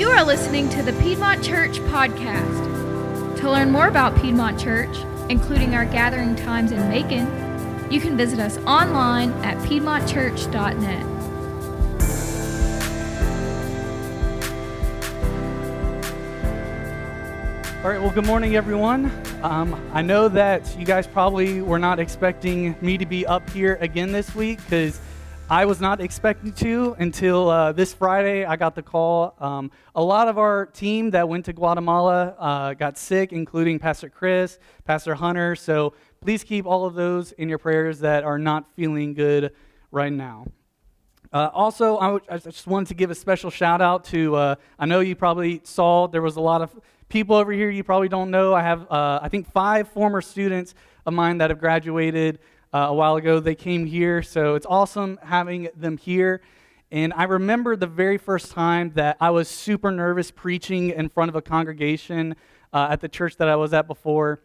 You are listening to the Piedmont Church podcast. To learn more about Piedmont Church, including our gathering times in Macon, you can visit us online at piedmontchurch.net. All right, well, good morning, everyone. Um, I know that you guys probably were not expecting me to be up here again this week because I was not expecting to until uh, this Friday. I got the call. Um, a lot of our team that went to Guatemala uh, got sick, including Pastor Chris, Pastor Hunter. So please keep all of those in your prayers that are not feeling good right now. Uh, also, I, w- I just wanted to give a special shout out to. Uh, I know you probably saw there was a lot of people over here you probably don't know. I have, uh, I think, five former students of mine that have graduated uh, a while ago. They came here, so it's awesome having them here. And I remember the very first time that I was super nervous preaching in front of a congregation uh, at the church that I was at before.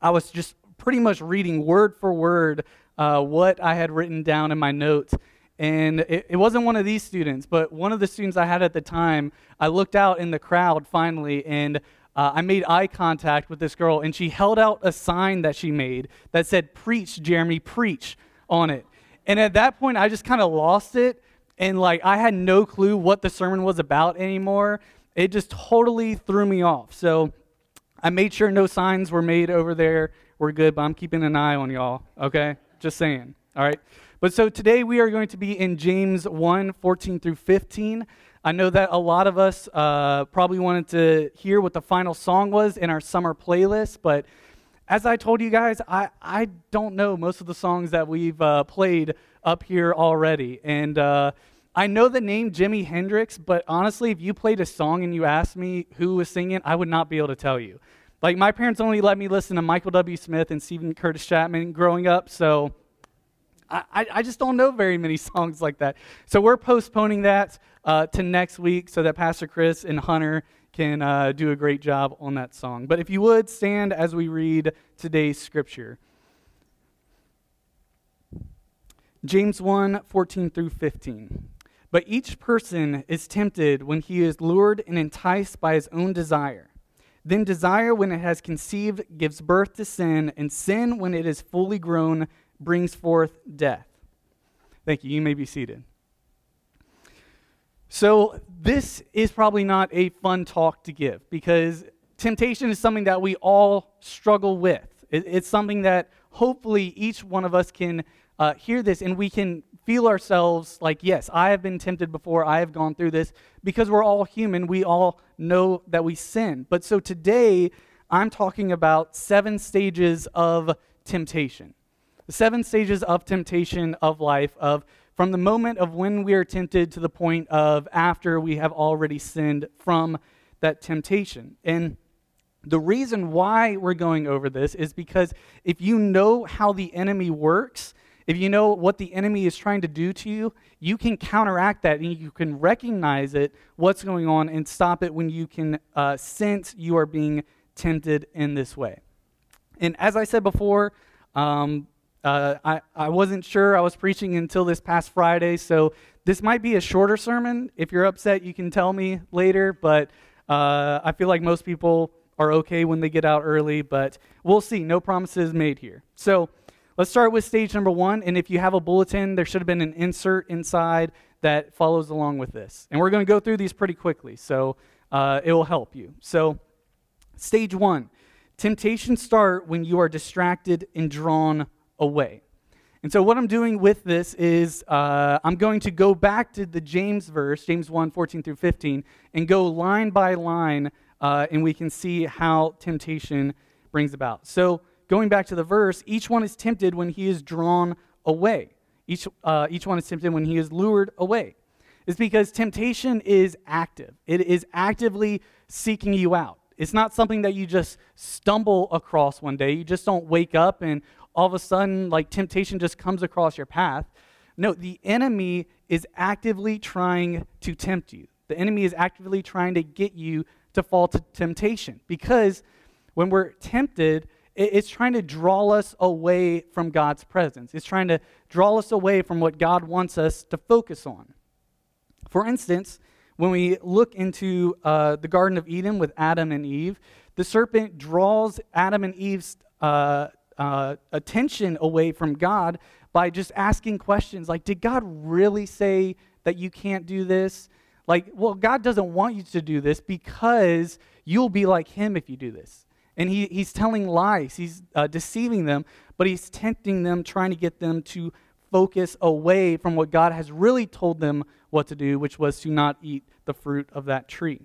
I was just pretty much reading word for word uh, what I had written down in my notes. And it, it, wasn't one of these students, but one of the students I had at the time. I looked out in the crowd finally, and uh, I made eye contact with this girl, and she held out a sign that she made that said, Preach, Jeremy, preach on it. And at that point, I just kind of lost it, and like I had no clue what the sermon was about anymore. It just totally threw me off. So I made sure no signs were made over there. We're good, but I'm keeping an eye on y'all, okay? Just saying, all right? But so today we are going to be in James 1 14 through 15. I know that a lot of us uh, probably wanted to hear what the final song was in our summer playlist, but as I told you guys, I, I don't know most of the songs that we've uh, played up here already. And uh, I know the name Jimi Hendrix, but honestly, if you played a song and you asked me who was singing, I would not be able to tell you. Like, my parents only let me listen to Michael W. Smith and Steven Curtis Chapman growing up, so I, I just don't know very many songs like that. So we're postponing that uh, to next week so that Pastor Chris and Hunter can uh, do a great job on that song. But if you would stand as we read today's scripture James 1 14 through 15. But each person is tempted when he is lured and enticed by his own desire. Then desire, when it has conceived, gives birth to sin, and sin, when it is fully grown, brings forth death. Thank you. You may be seated. So, this is probably not a fun talk to give because temptation is something that we all struggle with. It's something that hopefully each one of us can uh, hear this and we can feel ourselves like, yes, I have been tempted before, I have gone through this because we're all human. We all know that we sin. But so today, I'm talking about seven stages of temptation the seven stages of temptation of life of from the moment of when we are tempted to the point of after we have already sinned from that temptation. And the reason why we're going over this is because if you know how the enemy works, if you know what the enemy is trying to do to you, you can counteract that and you can recognize it, what's going on, and stop it when you can uh, sense you are being tempted in this way. And as I said before, um, uh, I, I wasn't sure I was preaching until this past Friday, so this might be a shorter sermon. If you're upset, you can tell me later, but uh, I feel like most people are okay when they get out early, but we'll see. No promises made here. So let's start with stage number one. And if you have a bulletin, there should have been an insert inside that follows along with this. And we're going to go through these pretty quickly, so uh, it will help you. So, stage one temptations start when you are distracted and drawn away. And so, what I'm doing with this is uh, I'm going to go back to the James verse, James 1 14 through 15, and go line by line, uh, and we can see how temptation brings about. So, going back to the verse, each one is tempted when he is drawn away. Each, uh, each one is tempted when he is lured away. It's because temptation is active, it is actively seeking you out. It's not something that you just stumble across one day. You just don't wake up and, all of a sudden, like temptation just comes across your path. No, the enemy is actively trying to tempt you. The enemy is actively trying to get you to fall to temptation because when we're tempted, it's trying to draw us away from God's presence. It's trying to draw us away from what God wants us to focus on. For instance, When we look into uh, the Garden of Eden with Adam and Eve, the serpent draws Adam and Eve's uh, uh, attention away from God by just asking questions like, Did God really say that you can't do this? Like, well, God doesn't want you to do this because you'll be like Him if you do this. And he, he's telling lies, he's uh, deceiving them, but he's tempting them, trying to get them to focus away from what God has really told them what to do, which was to not eat the fruit of that tree.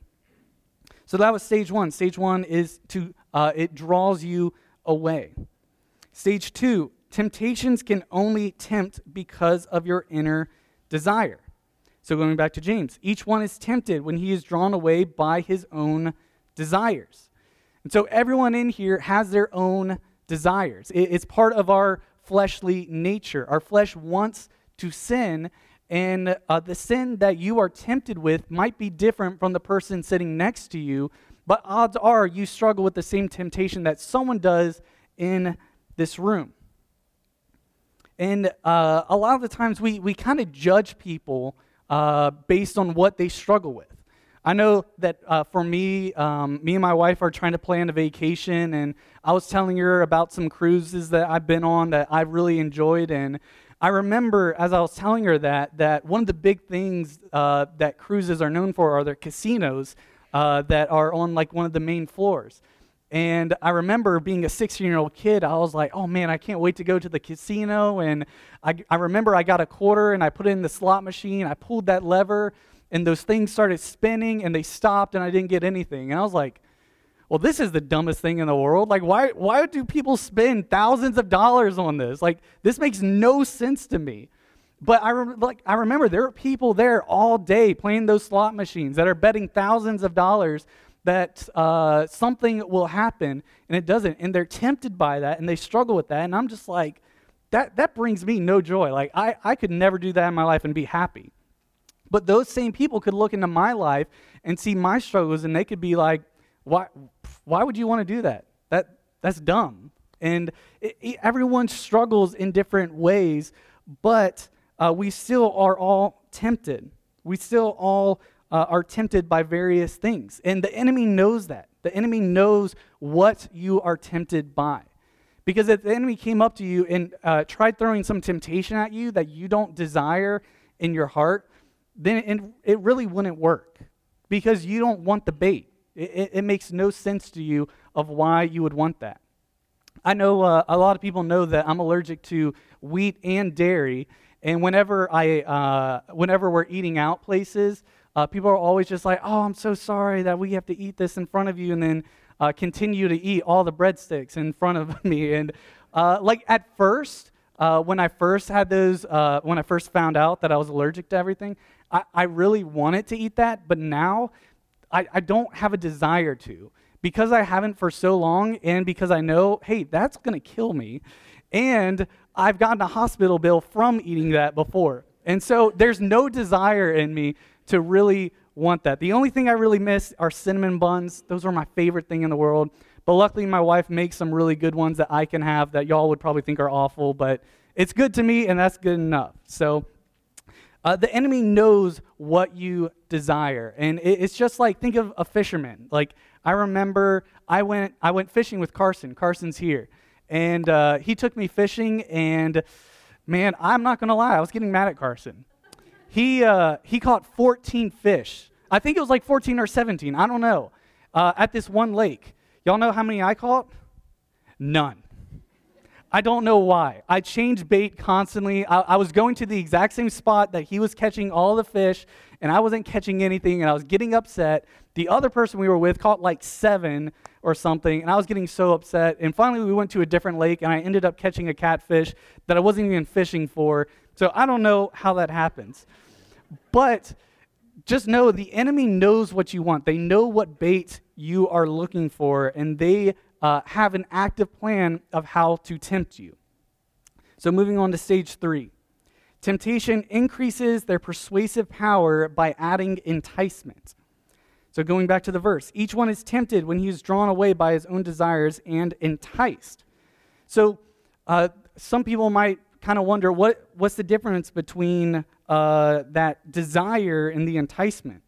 So that was stage one. Stage one is to, uh, it draws you away. Stage two, temptations can only tempt because of your inner desire. So going back to James, each one is tempted when he is drawn away by his own desires. And so everyone in here has their own desires. It's part of our fleshly nature. Our flesh wants to sin, and uh, the sin that you are tempted with might be different from the person sitting next to you, but odds are you struggle with the same temptation that someone does in this room. And uh, a lot of the times we, we kind of judge people uh, based on what they struggle with. I know that uh, for me, um, me and my wife are trying to plan a vacation, and I was telling her about some cruises that I've been on that I've really enjoyed. And I remember as I was telling her that, that one of the big things uh, that cruises are known for are their casinos uh, that are on like one of the main floors. And I remember being a 16 year old kid, I was like, oh man, I can't wait to go to the casino. And I, I remember I got a quarter and I put it in the slot machine. I pulled that lever and those things started spinning and they stopped and I didn't get anything. And I was like, well, this is the dumbest thing in the world. Like, why, why do people spend thousands of dollars on this? Like, this makes no sense to me. But I, re- like, I remember there are people there all day playing those slot machines that are betting thousands of dollars that uh, something will happen and it doesn't. And they're tempted by that and they struggle with that. And I'm just like, that, that brings me no joy. Like, I, I could never do that in my life and be happy. But those same people could look into my life and see my struggles, and they could be like, why, why would you want to do that? that that's dumb. And it, it, everyone struggles in different ways, but uh, we still are all tempted. We still all uh, are tempted by various things. And the enemy knows that. The enemy knows what you are tempted by. Because if the enemy came up to you and uh, tried throwing some temptation at you that you don't desire in your heart, then it, really wouldn't work because you don't want the bait. It, it, makes no sense to you of why you would want that. I know uh, a lot of people know that I'm allergic to wheat and dairy, and whenever I, uh, whenever we're eating out places, uh, people are always just like, "Oh, I'm so sorry that we have to eat this in front of you," and then uh, continue to eat all the breadsticks in front of me. And uh, like at first, uh, when I first had those, when I first found out that I was allergic to everything, I, I really wanted to eat that, but now I, I don't have a desire to. Because I haven't for so long, and because I know, hey, that's going to kill me. And I've gotten a hospital bill from eating that before. And so there's no desire in me to really want that. The only thing I really miss are cinnamon buns. Those are my favorite thing in the world. But luckily, my wife makes some really good ones that I can have that y'all would probably think are awful, but it's good to me, and that's good enough. So uh, the enemy knows what you desire. And it, it's just like, think of a fisherman. Like, I remember I went, I went fishing with Carson. Carson's here. And uh, he took me fishing, and man, I'm not going to lie, I was getting mad at Carson. He, uh, he caught 14 fish. I think it was like 14 or 17. I don't know. Uh, at this one lake. Y'all know how many I caught? None. I don't know why. I changed bait constantly. I, I, was going to the exact same spot that he was catching all the fish, and I wasn't catching anything, and I was getting upset. The other person we were with caught like seven or something, and I was getting so upset. And finally, we went to a different lake, and I ended up catching a catfish that I wasn't even fishing for. So I don't know how that happens. But just know the enemy knows what you want, they know what bait you are looking for, and they uh, have an active plan of how to tempt you. So, moving on to stage three temptation increases their persuasive power by adding enticement. So, going back to the verse, each one is tempted when he is drawn away by his own desires and enticed. So, uh, some people might kind of wonder what, what's the difference between uh, that desire and the enticement?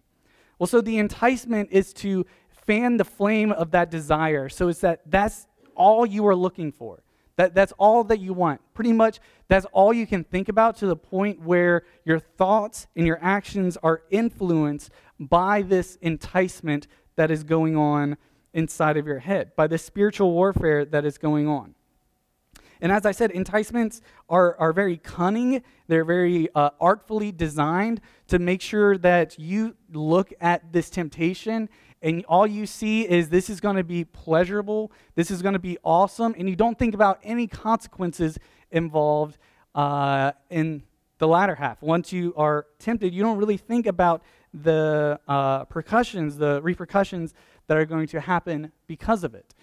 Well, so the enticement is to fan the flame of that desire. So it's that that's all you are looking for. That, that's all that you want. Pretty much, that's all you can think about to the point where your thoughts and your actions are influenced by this enticement that is going on inside of your head, by the spiritual warfare that is going on. And as I said, enticements are, are very cunning. They're very uh, artfully designed to make sure that you look at this temptation and all you see is this is going to be pleasurable, this is going to be awesome, and you don't think about any consequences involved uh, in the latter half. Once you are tempted, you don't really think about the uh, percussions, the repercussions that are going to happen because of it.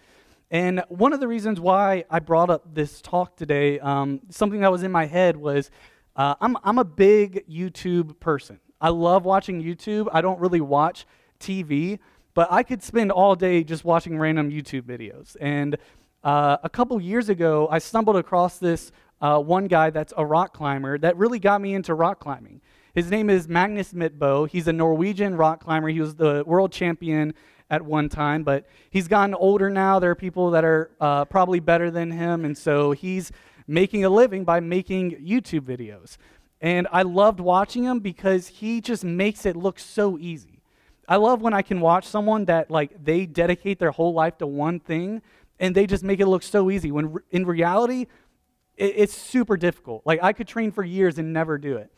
And one of the reasons why I brought up this talk today, um, something that was in my head was uh, I'm, I'm a big YouTube person. I love watching YouTube. I don't really watch TV, but I could spend all day just watching random YouTube videos. And uh, a couple years ago, I stumbled across this uh, one guy that's a rock climber that really got me into rock climbing. His name is Magnus Midtboe. He's a Norwegian rock climber. He was the world champion at one time, but he's gotten older now. There are people that are uh, probably better than him, and so he's making a living by making YouTube videos. And I loved watching him because he just makes it look so easy. I love when I can watch someone that like they dedicate their whole life to one thing and they just make it look so easy when in reality it, it's super difficult. Like I could train for years and never do it.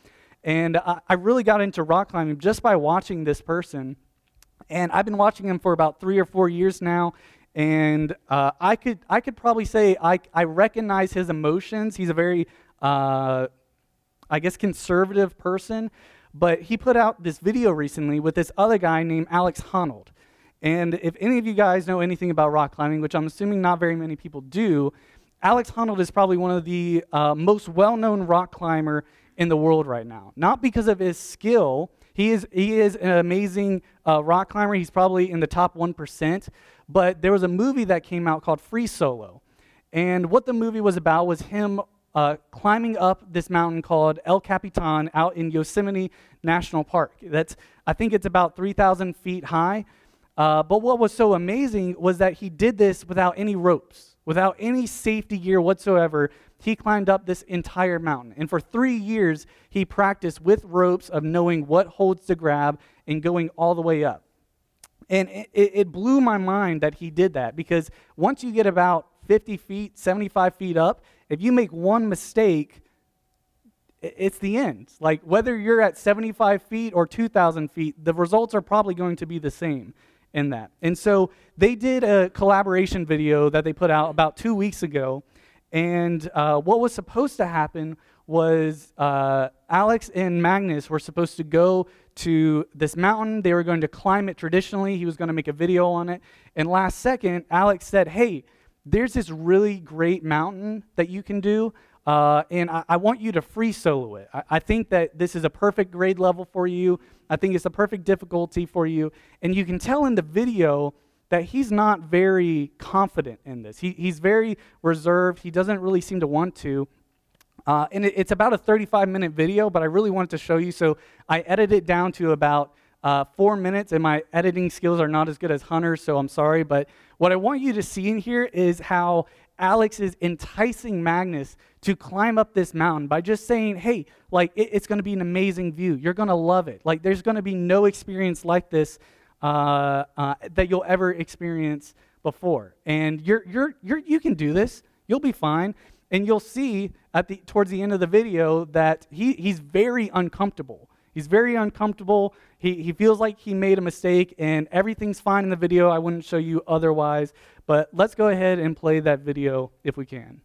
And I, I really got into rock climbing just by watching this person and I've been watching him for about three or four years now. And uh, I could I could probably say I, I recognize his emotions. He's a very uh, I guess conservative person, but he put out this video recently with this other guy named Alex Honnold. And if any of you guys know anything about rock climbing, which I'm assuming not very many people do, Alex Honnold is probably one of the uh, most well-known rock climber in the world right now. Not because of his skill, he is, he is an amazing uh, rock climber. He's probably in the top 1%. But there was a movie that came out called Free Solo. And what the movie was about was him uh, climbing up this mountain called El Capitan out in Yosemite National Park. That's, I think it's about 3,000 feet high. Uh, but what was so amazing was that he did this without any ropes, without any safety gear whatsoever, he climbed up this entire mountain. And for three years, he practiced with ropes of knowing what holds to grab and going all the way up. And it, it blew my mind that he did that because once you get about 50 feet, 75 feet up, if you make one mistake, it's the end. Like whether you're at 75 feet or 2,000 feet, the results are probably going to be the same in that. And so they did a collaboration video that they put out about two weeks ago and uh, what was supposed to happen was uh, Alex and Magnus were supposed to go to this mountain. They were going to climb it traditionally. He was going to make a video on it. And last second, Alex said, Hey, there's this really great mountain that you can do. Uh, and I, I, want you to free solo it. I, I think that this is a perfect grade level for you. I think it's a perfect difficulty for you. And you can tell in the video that he's not very confident in this. He, he's very reserved. He doesn't really seem to want to. Uh, and it, it's about a 35 minute video, but I really wanted to show you. So I edited it down to about uh, four minutes, and my editing skills are not as good as Hunter's, so I'm sorry. But what I want you to see in here is how Alex is enticing Magnus to climb up this mountain by just saying, hey, like, it, it's going to be an amazing view. You're going to love it. Like, there's going to be no experience like this uh, uh, that you'll ever experience before. And you're, you're, you're, you can do this. You'll be fine. And you'll see at the, towards the end of the video that he, he's very uncomfortable. He's very uncomfortable. He, he feels like he made a mistake, and everything's fine in the video. I wouldn't show you otherwise. But let's go ahead and play that video if we can.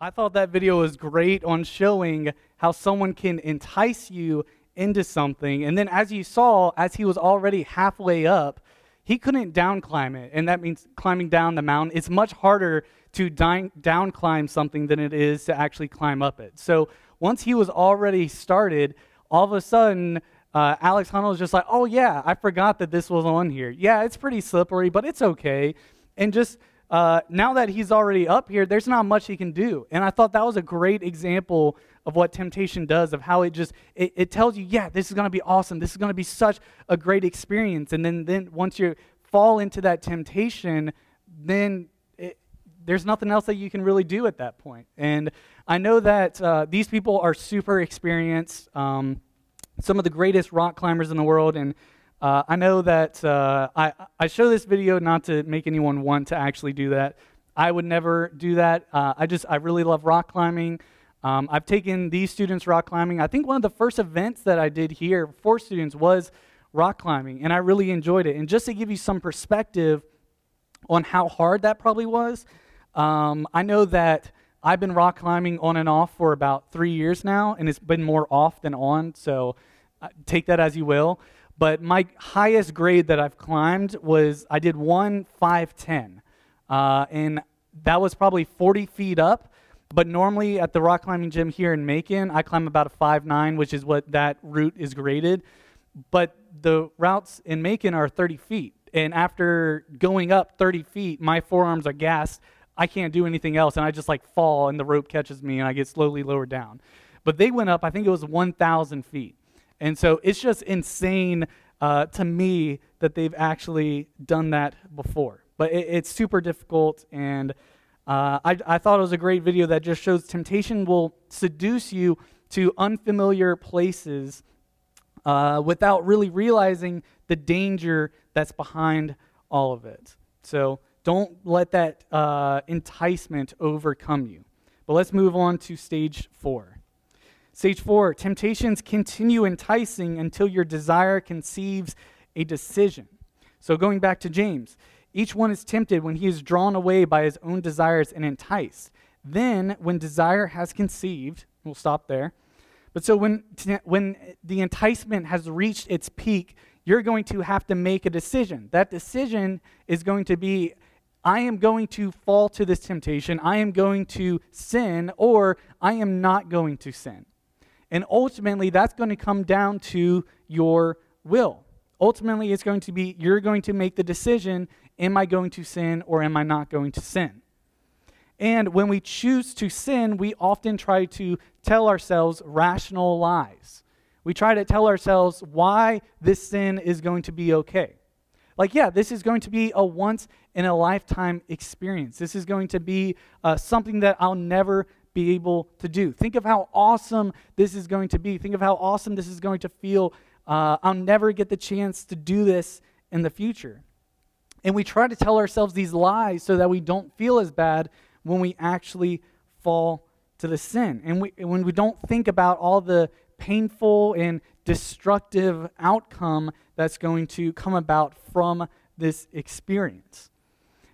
I thought that video was great on showing how someone can entice you into something. And then, as you saw, as he was already halfway up, he couldn't down climb it. And that means climbing down the mountain. It's much harder to down climb something than it is to actually climb up it. So, once he was already started, all of a sudden, uh, Alex Honnold was just like, oh, yeah, I forgot that this was on here. Yeah, it's pretty slippery, but it's okay. And just uh, now that he's already up here, there's not much he can do. And I thought that was a great example of what temptation does, of how it just it, it tells you, yeah, this is going to be awesome. This is going to be such a great experience. And then then once you fall into that temptation, then there's nothing else that you can really do at that point. And I know that uh, these people are super experienced, um, some of the greatest rock climbers in the world, and uh, I know that uh, I, I show this video not to make anyone want to actually do that. I would never do that. Uh, I just, I really love rock climbing. Um, I've taken these students rock climbing. I think one of the first events that I did here for students was rock climbing, and I really enjoyed it. And just to give you some perspective on how hard that probably was, um, I know that I've been rock climbing on and off for about three years now, and it's been more off than on, so uh, take that as you will. But my highest grade that I've climbed was I did one 510. Uh, and that was probably 40 feet up. But normally at the rock climbing gym here in Macon, I climb about a 5'9, which is what that route is graded. But the routes in Macon are 30 feet. And after going up 30 feet, my forearms are gassed. I can't do anything else. And I just like fall and the rope catches me and I get slowly lowered down. But they went up, I think it was 1,000 feet. And so it's just insane uh, to me that they've actually done that before. But it, it's super difficult, and uh, I, I thought it was a great video that just shows temptation will seduce you to unfamiliar places uh, without really realizing the danger that's behind all of it. So don't let that uh, enticement overcome you. But let's move on to stage four. Stage four, temptations continue enticing until your desire conceives a decision. So going back to James, each one is tempted when he is drawn away by his own desires and enticed. Then, when desire has conceived, we'll stop there. But so when, when the enticement has reached its peak, you're going to have to make a decision. That decision is going to be I am going to fall to this temptation, I am going to sin, or I am not going to sin. And ultimately, that's going to come down to your will. Ultimately, it's going to be you're going to make the decision am I going to sin or am I not going to sin? And when we choose to sin, we often try to tell ourselves rational lies. We try to tell ourselves why this sin is going to be okay. Like, yeah, this is going to be a once in a lifetime experience. This is going to be uh, something that I'll never be able to do. Think of how awesome this is going to be. Think of how awesome this is going to feel. Uh, I'll never get the chance to do this in the future. And we try to tell ourselves these lies so that we don't feel as bad when we actually fall to the sin. And we, when we don't think about all the painful and destructive outcome that's going to come about from this experience.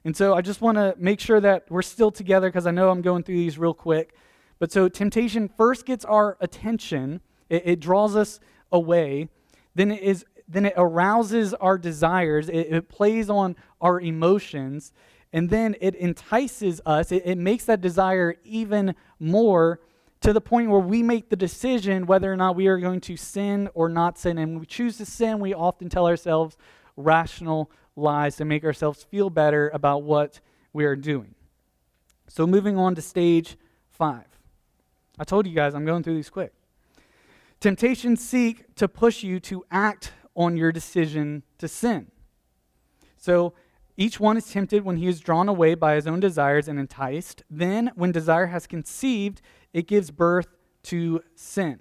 And so I just want to make sure that we're still together because I know I'm going through these real quick. But so temptation first gets our attention, it, it draws us away, then it is then it arouses our desires, it, it plays on our emotions, and then it entices us, it, it makes that desire even more to the point where we make the decision whether or not we are going to sin or not sin. And when we choose to sin, we often tell ourselves rational lies to make ourselves feel better about what we are doing. So, moving on to stage five. I told you guys I'm going through these quick. Temptations seek to push you to act on your decision to sin. So, each one is tempted when he is drawn away by his own desires and enticed. Then, when desire has conceived, it gives birth to sin.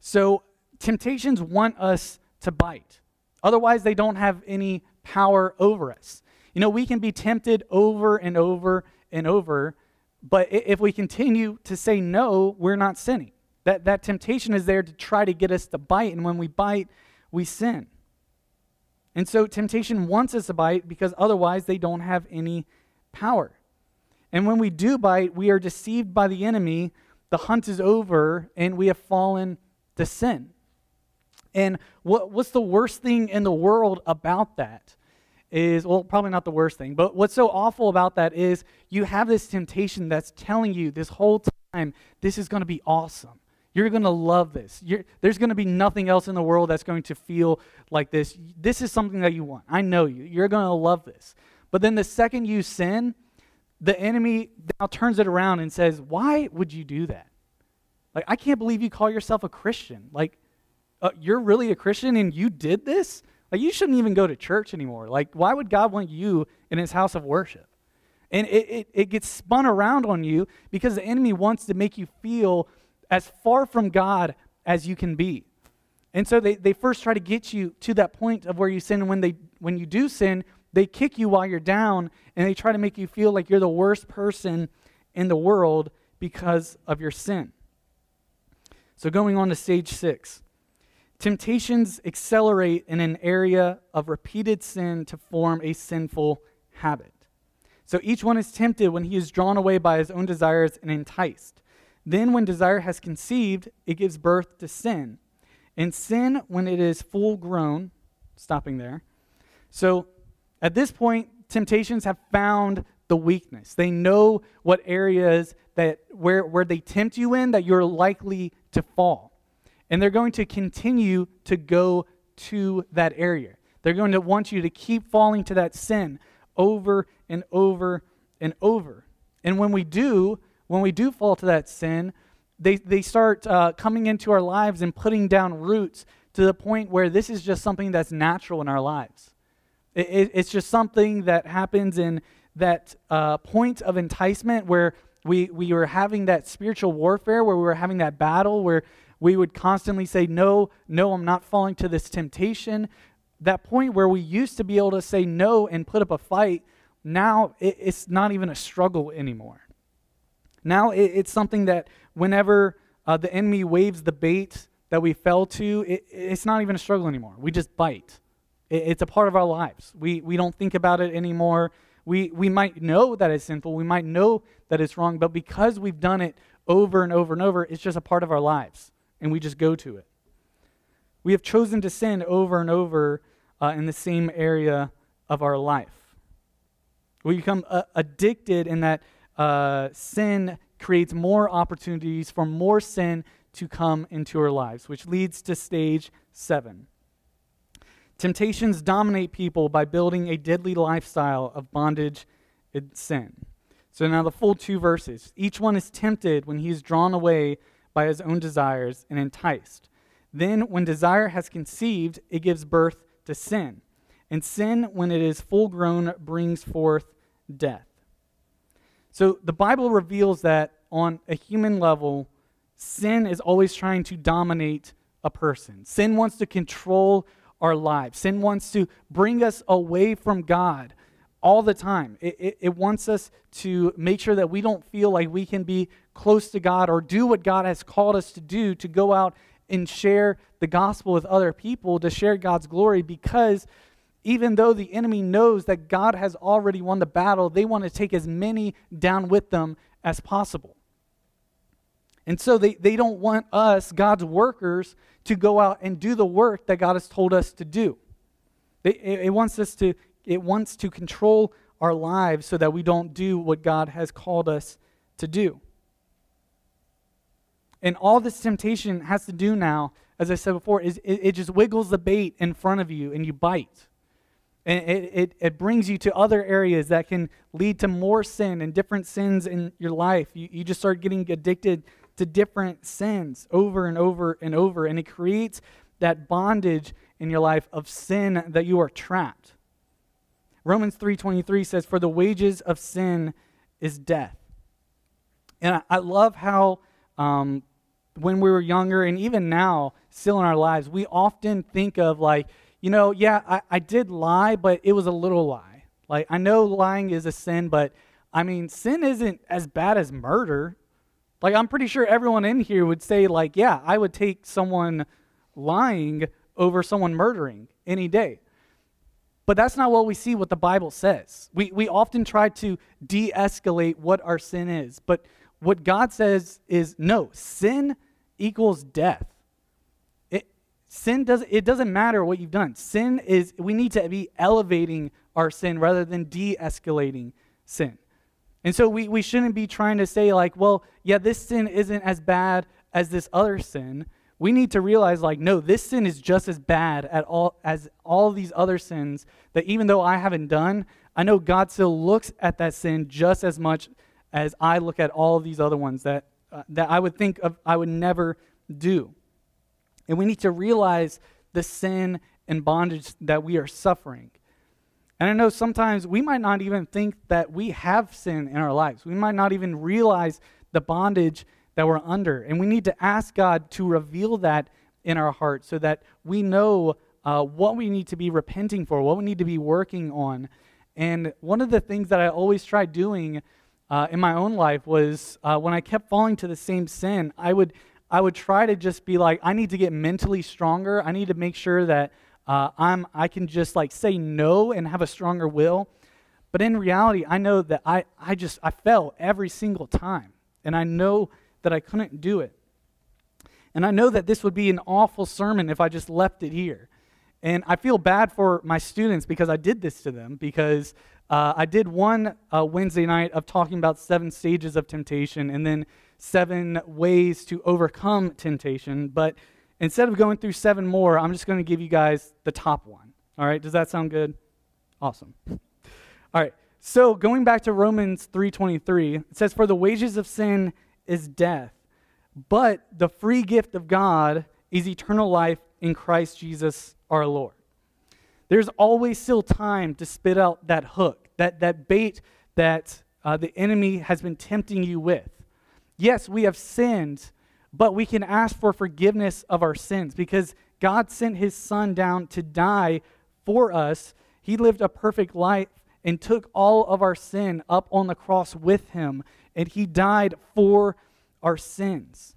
So, temptations want us to bite. Otherwise, they don't have any power over us. You know, we can be tempted over and over and over, but if we continue to say no, we're not sinning. That, that temptation is there to try to get us to bite, and when we bite, we sin. And so temptation wants us to bite because otherwise they don't have any power. And when we do bite, we are deceived by the enemy, the hunt is over, and we have fallen to sin. And what, what's the worst thing in the world about that? Is, well, probably not the worst thing, but what's so awful about that is you have this temptation that's telling you this whole time, this is going to be awesome. You're going to love this. You're, there's going to be nothing else in the world that's going to feel like this. This is something that you want. I know you. You're going to love this. But then the second you sin, the enemy now turns it around and says, Why would you do that? Like, I can't believe you call yourself a Christian. Like, uh, you're really a Christian and you did this? Like, you shouldn't even go to church anymore. Like, why would God want you in his house of worship? And it, it, it gets spun around on you because the enemy wants to make you feel as far from God as you can be. And so they, they first try to get you to that point of where you sin. And when, they, when you do sin, they kick you while you're down and they try to make you feel like you're the worst person in the world because of your sin. So, going on to stage six temptations accelerate in an area of repeated sin to form a sinful habit. So, each one is tempted when he is drawn away by his own desires and enticed. Then, when desire has conceived, it gives birth to sin. And sin, when it is full grown, stopping there. So, at this point, temptations have found the weakness. They know what areas that where, where they tempt you in that you're likely to fall. And they're going to continue to go to that area. They're going to want you to keep falling to that sin over and over and over. And when we do, when we do fall to that sin, they, they start uh, coming into our lives and putting down roots to the point where this is just something that's natural in our lives. It, it, it's just something that happens in that uh, point of enticement where we, we were having that spiritual warfare, where we were having that battle, where we would constantly say, No, no, I'm not falling to this temptation. That point where we used to be able to say no and put up a fight, now it, it's not even a struggle anymore. Now it, it's something that whenever uh, the enemy waves the bait that we fell to, it, it's not even a struggle anymore. We just bite. It's a part of our lives. We, we don't think about it anymore. We, we might know that it's sinful, we might know that it's wrong, but because we've done it over and over and over, it's just a part of our lives, and we just go to it. We have chosen to sin over and over uh, in the same area of our life. We become uh, addicted in that uh, sin creates more opportunities for more sin to come into our lives, which leads to stage seven. Temptations dominate people by building a deadly lifestyle of bondage and sin. So now the full two verses. Each one is tempted when he is drawn away by his own desires and enticed. Then, when desire has conceived, it gives birth to sin. And sin, when it is full grown, brings forth death. So the Bible reveals that on a human level, sin is always trying to dominate a person. Sin wants to control our lives. Sin wants to bring us away from God all the time. It, it, it, wants us to make sure that we don't feel like we can be close to God or do what God has called us to do to go out and share the gospel with other people, to share God's glory, because even though the enemy knows that God has already won the battle, they want to take as many down with them as possible. And so they, they don't want us, God's workers, to go out and do the work that God has told us to do. It, it, wants us to, it wants to control our lives so that we don't do what God has called us to do. And all this temptation has to do now, as I said before, is it, it just wiggles the bait in front of you and you bite. And it, it, it, brings you to other areas that can lead to more sin and different sins in your life. You, you just start getting addicted to different sins over and over and over. And it creates that bondage in your life of sin that you are trapped. Romans 3.23 says, For the wages of sin is death. And I, I love how um, when we were younger and even now, still in our lives, we often think of like, you know, yeah, I, I did lie, but it was a little lie. Like, I know lying is a sin, but I mean, sin isn't as bad as murder. Like, I'm pretty sure everyone in here would say, like, yeah, I would take someone lying over someone murdering any day. But that's not what we see what the Bible says. We, we often try to de escalate what our sin is. But what God says is no, sin equals death. It, sin doesn't, it doesn't matter what you've done. Sin is, we need to be elevating our sin rather than de escalating sin. And so we, we shouldn't be trying to say, like, well, yeah, this sin isn't as bad as this other sin, we need to realize like no this sin is just as bad at all as all these other sins that even though i haven't done i know god still looks at that sin just as much as i look at all these other ones that uh, that i would think of i would never do. And we need to realize the sin and bondage that we are suffering and i know sometimes we might not even think that we have sin in our lives we might not even realize the bondage that we're under. And we need to ask God to reveal that in our hearts so that we know uh, what we need to be repenting for, what we need to be working on. And one of the things that I always tried doing uh, in my own life was uh, when I kept falling to the same sin, I would I would try to just be like, I need to get mentally stronger. I need to make sure that uh, I'm I can just like say no and have a stronger will. But in reality, I know that I I just I fell every single time, and I know that I couldn't do it. And I know that this would be an awful sermon if I just left it here. And I feel bad for my students because I did this to them, because uh, I did one uh, Wednesday night of talking about seven stages of temptation and then seven ways to overcome temptation. But instead of going through seven more, I'm just going to give you guys the top one. All right, does that sound good? Awesome. All right. So, going back to Romans 3:23, it says for the wages of sin is death, but the free gift of God is eternal life in Christ Jesus our Lord. There's always still time to spit out that hook, that, that bait that uh, the enemy has been tempting you with. Yes, we have sinned, but we can ask for forgiveness of our sins because God sent his son down to die for us. He lived a perfect life and took all of our sin up on the cross with him and he died for our sins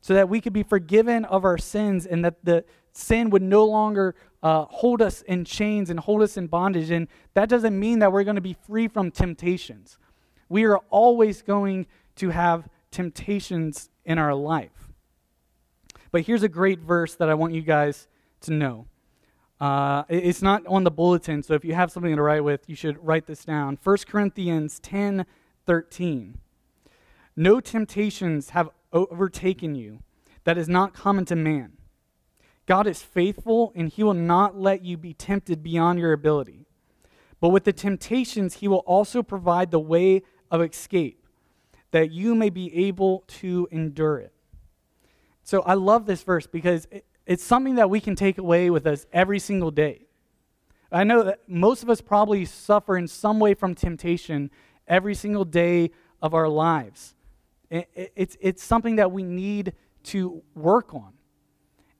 so that we could be forgiven of our sins and that the sin would no longer uh, hold us in chains and hold us in bondage. And that doesn't mean that we're going to be free from temptations. We are always going to have temptations in our life. But here's a great verse that I want you guys to know. Uh, it's not on the bulletin, so if you have something to write with, you should write this down. 1 Corinthians 10 13. No temptations have overtaken you that is not common to man. God is faithful, and he will not let you be tempted beyond your ability. But with the temptations, he will also provide the way of escape, that you may be able to endure it. So I love this verse because it's something that we can take away with us every single day. I know that most of us probably suffer in some way from temptation every single day of our lives. It's, it's something that we need to work on.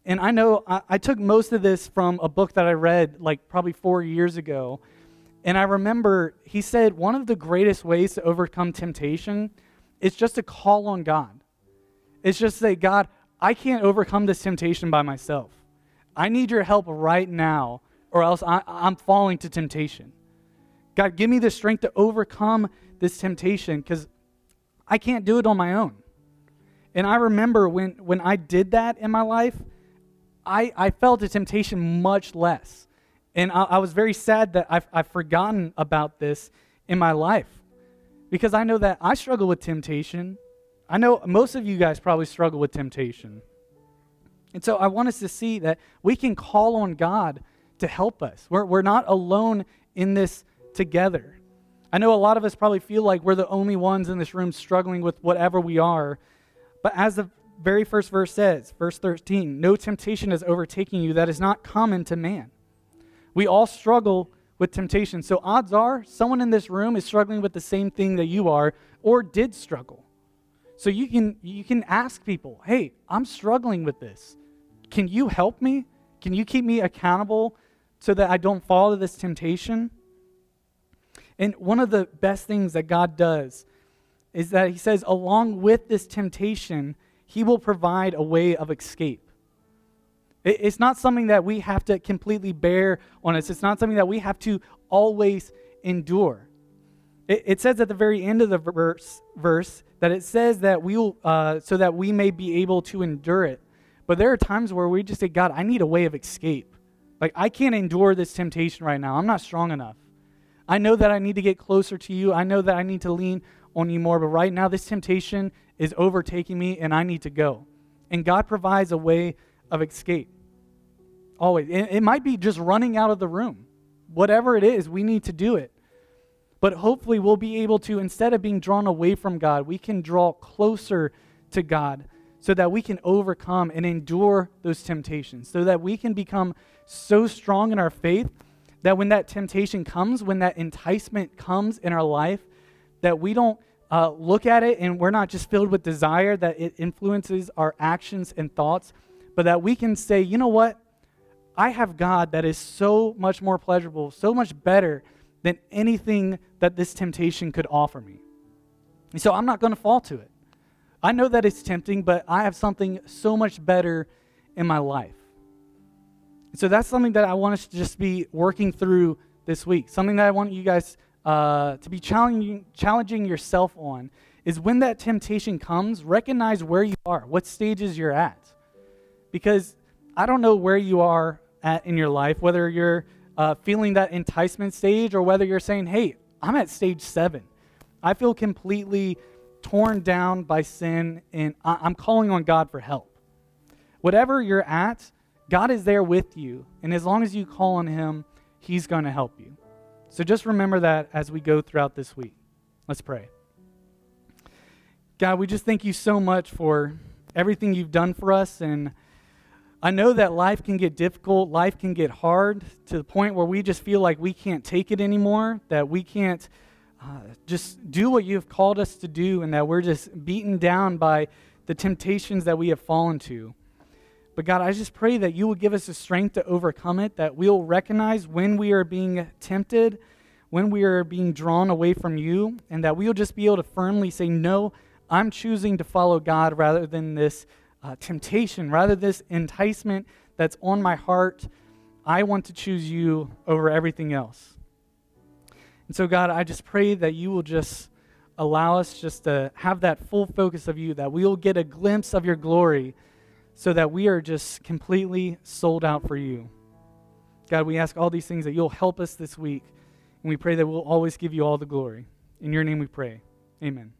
And I know I, I took most of this from a book that I read like probably four years ago. And I remember he said one of the greatest ways to overcome temptation is just a call on God. It's just say, God, I can't overcome this temptation by myself. I need your help right now, or else I, am falling to temptation. God, give me the strength to overcome this temptation because I can't do it on my own. And I remember when, when I did that in my life, I, I felt a temptation much less. And I, I was very sad that I've, I've forgotten about this in my life because I know that I struggle with temptation. I know most of you guys probably struggle with temptation. And so I want us to see that we can call on God to help us. We're, we're not alone in this together. I know a lot of us probably feel like we're the only ones in this room struggling with whatever we are. But as the very first verse says, verse 13, no temptation is overtaking you that is not common to man. We all struggle with temptation. So odds are someone in this room is struggling with the same thing that you are or did struggle. So you can you can ask people, "Hey, I'm struggling with this. Can you help me? Can you keep me accountable so that I don't fall to this temptation?" And one of the best things that God does is that He says, along with this temptation, He will provide a way of escape. It's not something that we have to completely bear on us, it's not something that we have to always endure. It, says at the very end of the verse, verse that it says that we will, uh, so that we may be able to endure it. But there are times where we just say, God, I need a way of escape. Like, I can't endure this temptation right now. I'm not strong enough. I know that I need to get closer to you. I know that I need to lean on you more. But right now, this temptation is overtaking me and I need to go. And God provides a way of escape. Always. It, might be just running out of the room. Whatever it is, we need to do it. But hopefully, we'll be able to, instead of being drawn away from God, we can draw closer to God so that we can overcome and endure those temptations, so that we can become so strong in our faith that when that temptation comes, when that enticement comes in our life, that we don't uh, look at it and we're not just filled with desire, that it influences our actions and thoughts, but that we can say, you know what? I have God that is so much more pleasurable, so much better than anything that this temptation could offer me. And so I'm not going to fall to it. I know that it's tempting, but I have something so much better in my life. And so that's something that I want us to just be working through this week. Something that I want you guys uh, to be challenging, challenging yourself on is when that temptation comes, recognize where you are, what stages you're at. Because I don't know where you are at in your life, whether you're uh, feeling that enticement stage or whether you're saying, hey, I'm at stage seven. I feel completely torn down by sin and I- I'm calling on God for help. Whatever you're at, God is there with you. And as long as you call on Him, He's going to help you. So just remember that as we go throughout this week. Let's pray. God, we just thank you so much for everything you've done for us. And I know that life can get difficult, life can get hard to the point where we just feel like we can't take it anymore, that we can't uh, just do what you've called us to do, and that we're just beaten down by the temptations that we have fallen to. But God, I just pray that you will give us the strength to overcome it, that we'll recognize when we are being tempted, when we are being drawn away from you, and that we'll just be able to firmly say, No, I'm choosing to follow God rather than this uh, temptation, rather this enticement that's on my heart. I want to choose you over everything else. And so, God, I just pray that you will just allow us just to have that full focus of you, that we will get a glimpse of your glory so that we are just completely sold out for you. God, we ask all these things that you'll help us this week, and we pray that we'll always give you all the glory. In your name we pray. Amen.